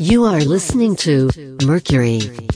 You are listening to Mercury.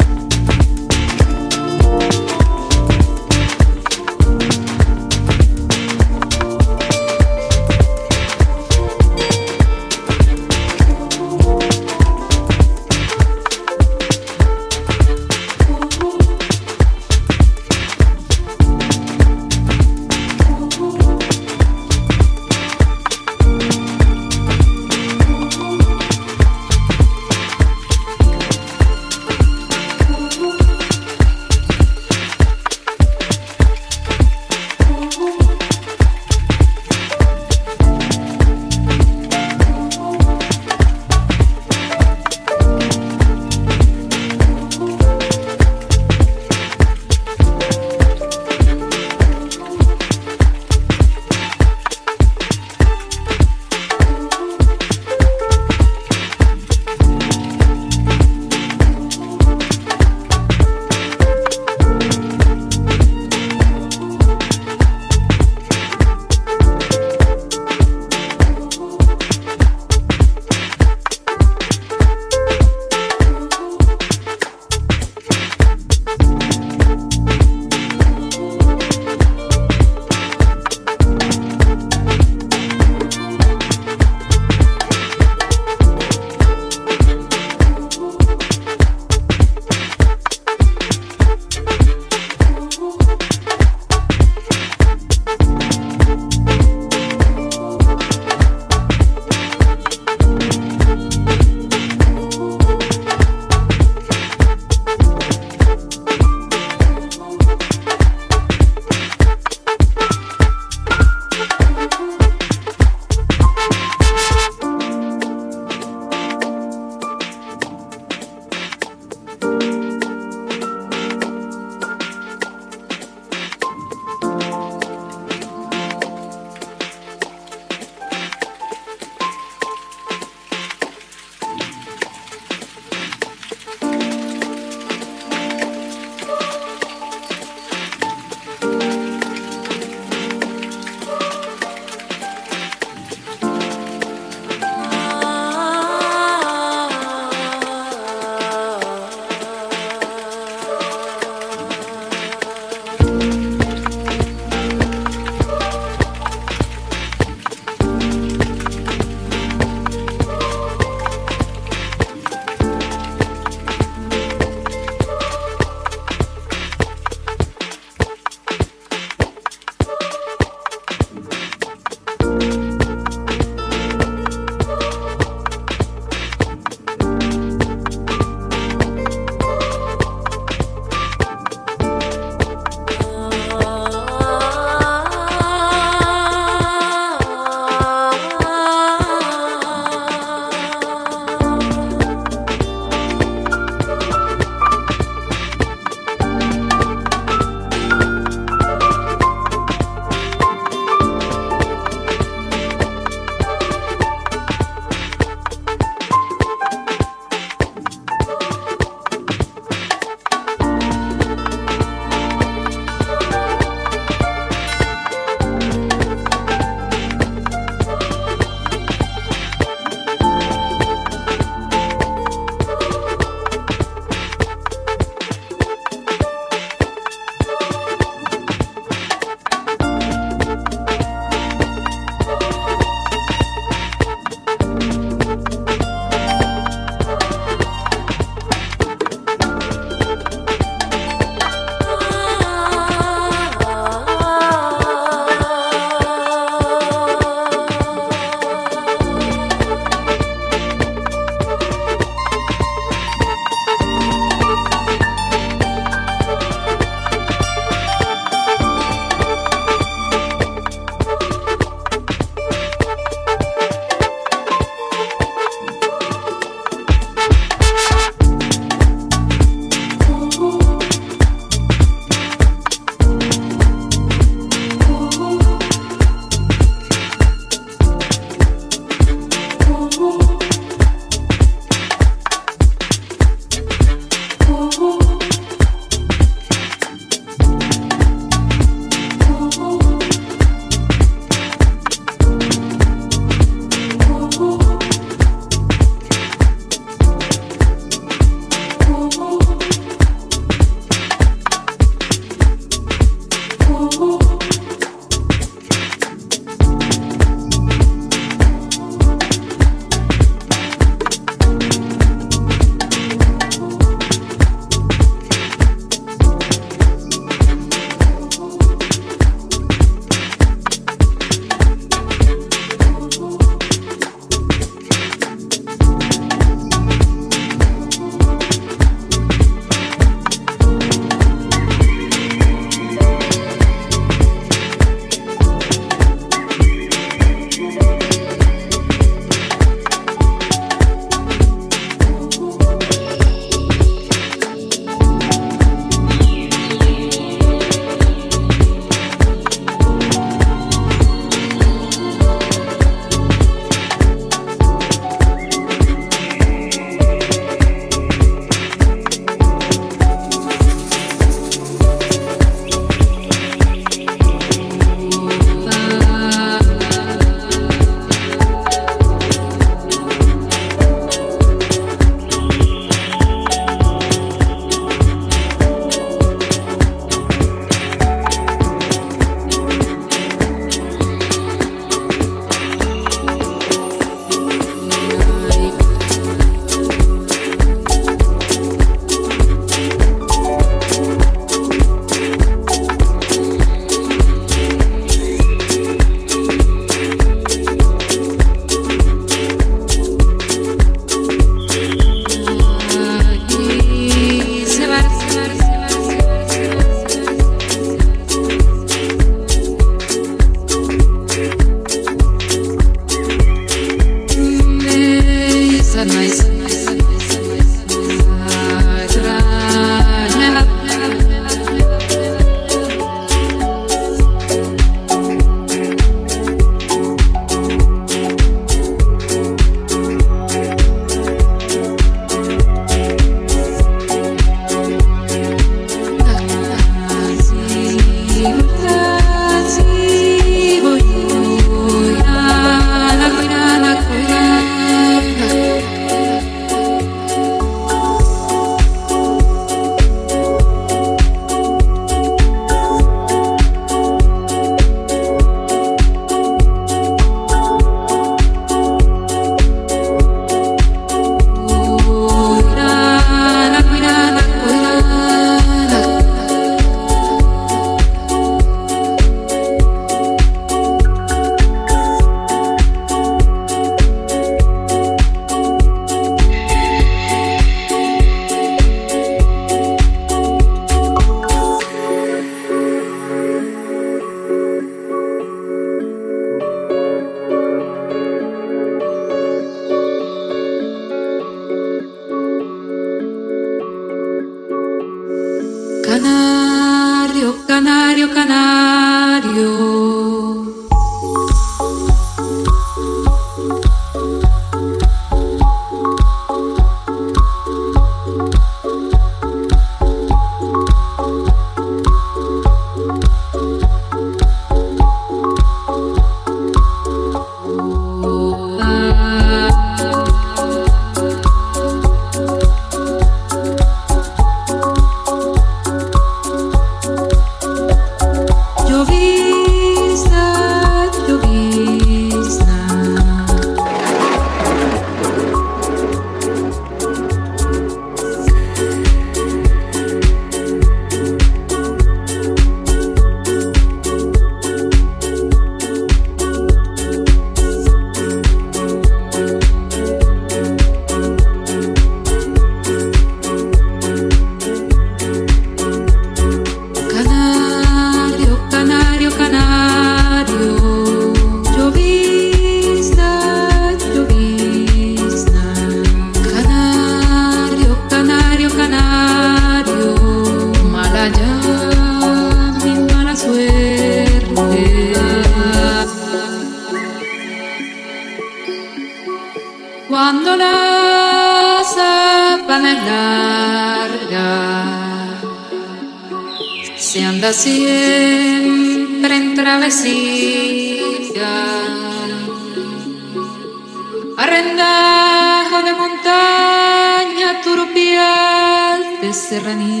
Serranía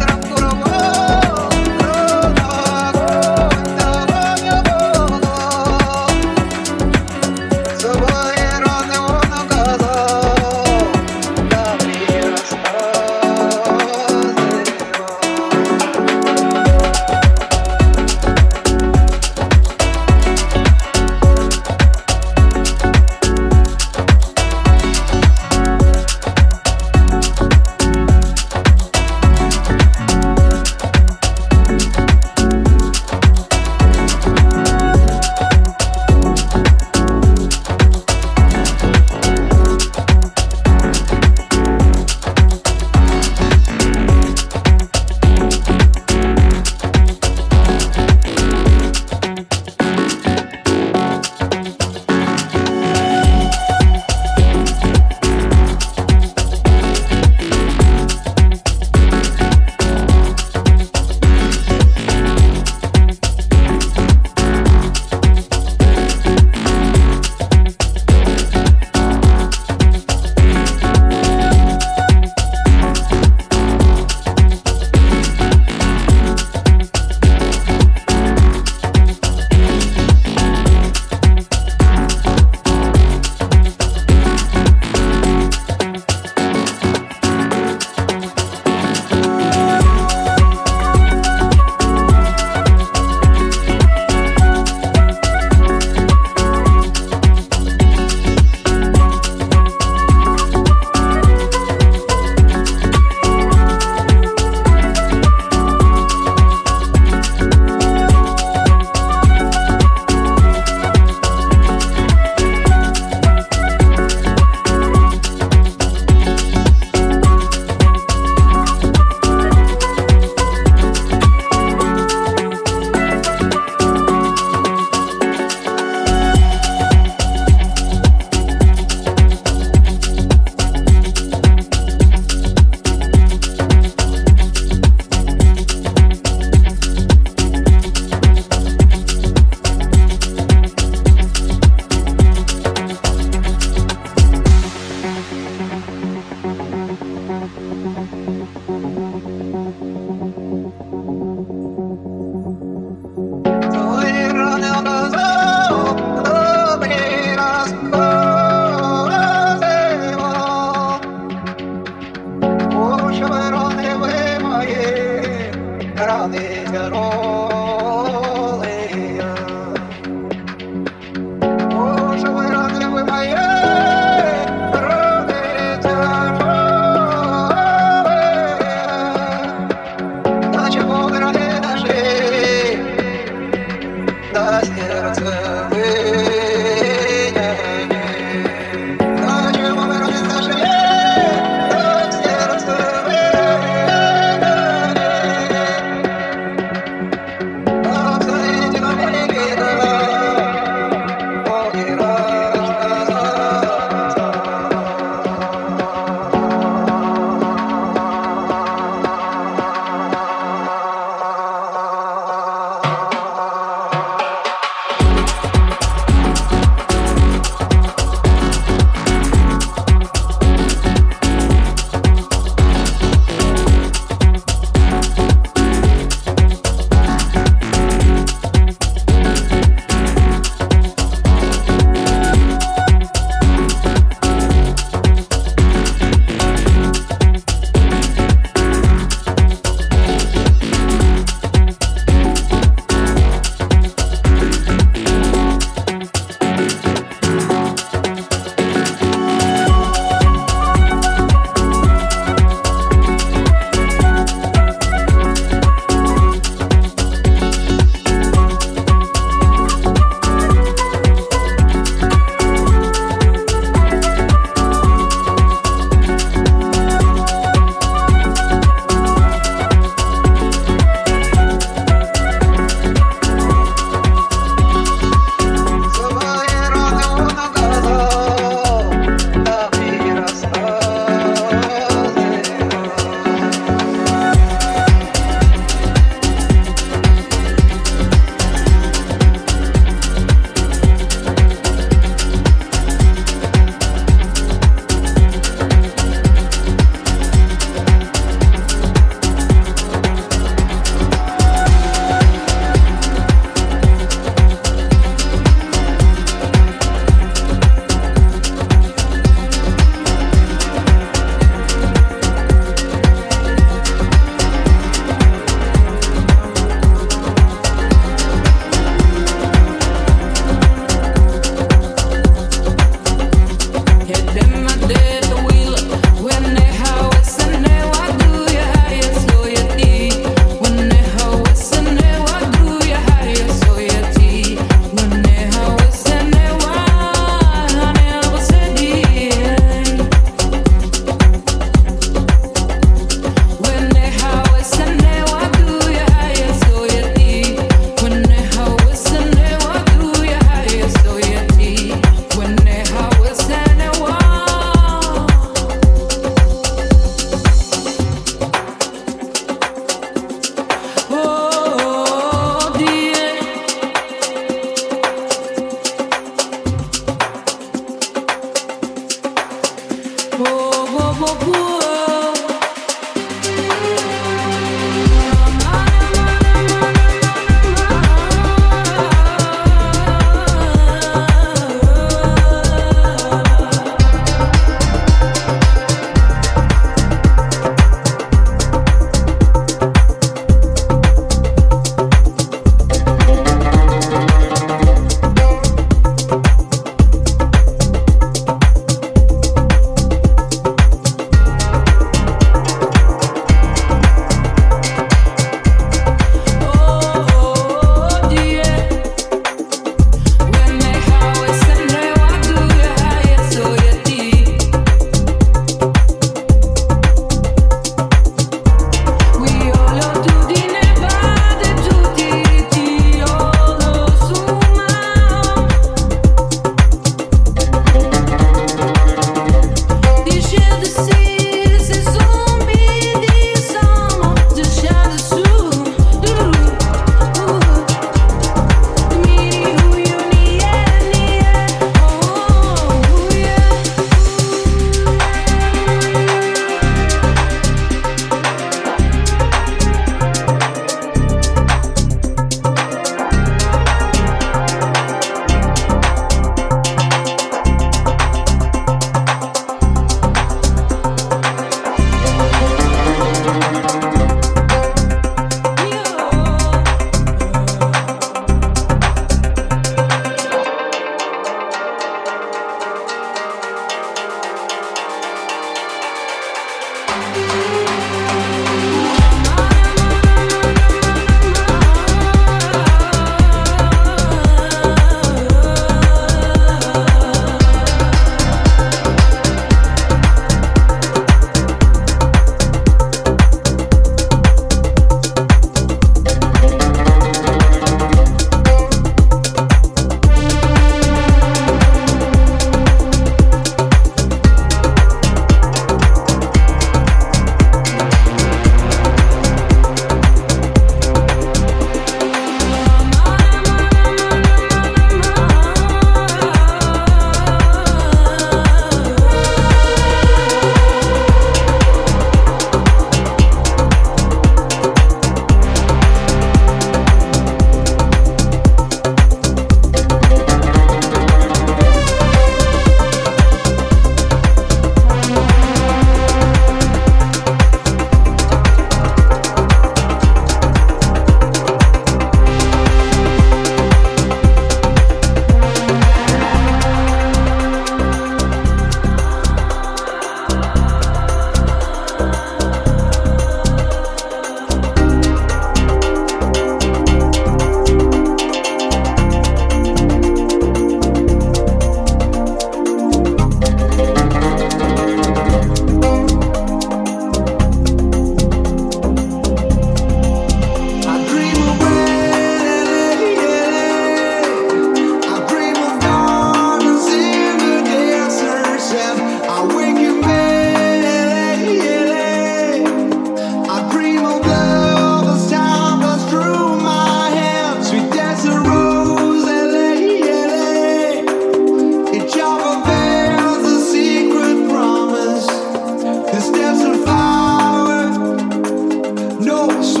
lost.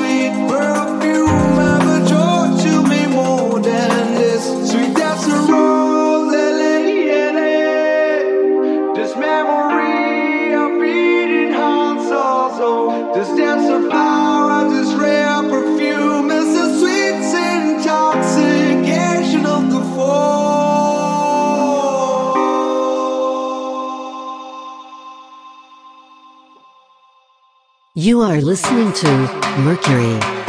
You are listening to Mercury.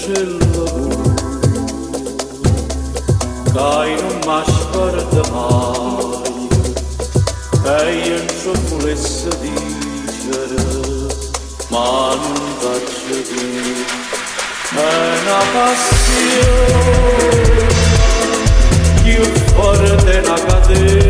cello Cai in un mascaro de mai Ei în șocule să digeră Ma passione Più forte una catena